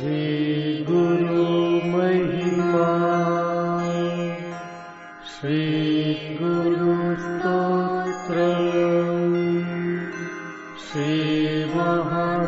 श्रीगुरु महिमा। श्रीगुरुस्तोत्र श्रीमहादेव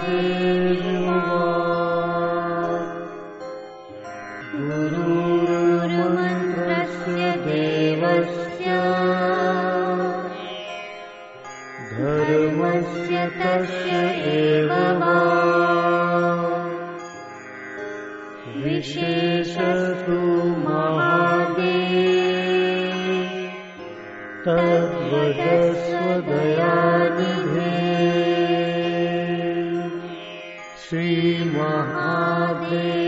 तद्वदस्वदयानिधे श्रीमहादेवुवाच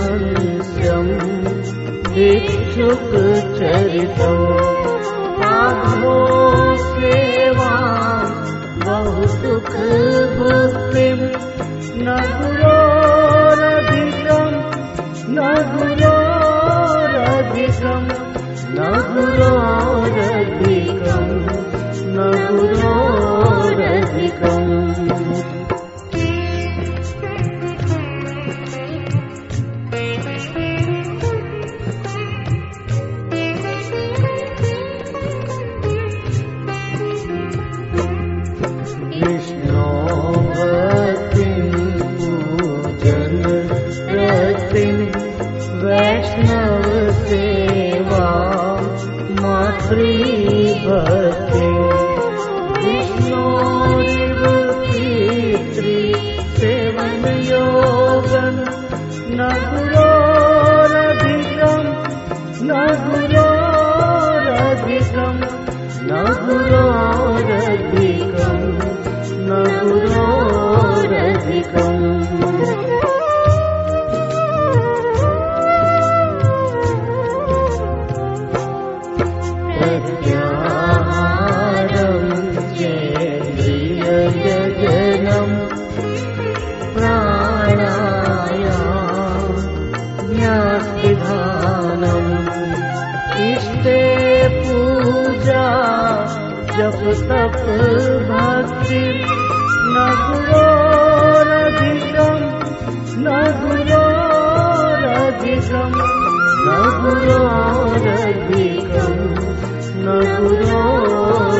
हंस्यं भिक्षुकचरितम् साधो सेवा बहु सुखभुक्तिं न गुरोरधिकं न गुरोरधिकं इष्टे पूजा जप तप भक्ति न गुरोरधिकं न गुरोरधिकं न गुरोरधिकं न गुरोरधिकम्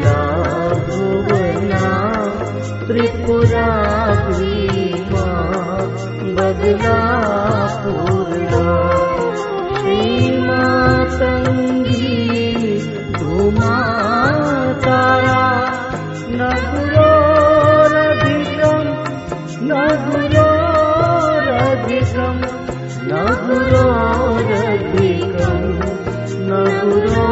पूर्णा त्रिपुरामा गपुर्णा सीमातङ्गी धारा नगरो नगरधिकम् नगरोधि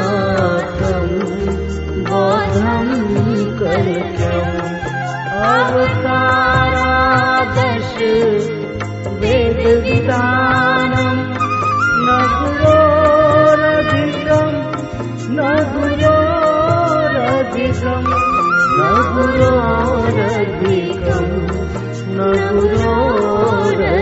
गुरोरधिकम् न गुरोरधिकम्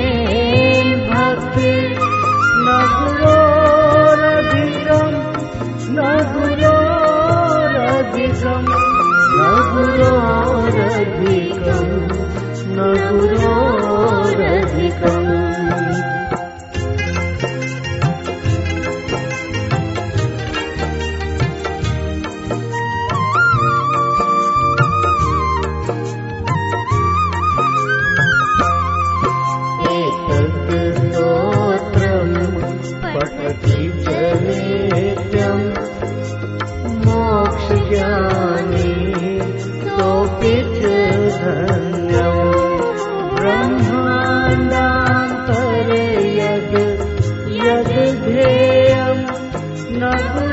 नब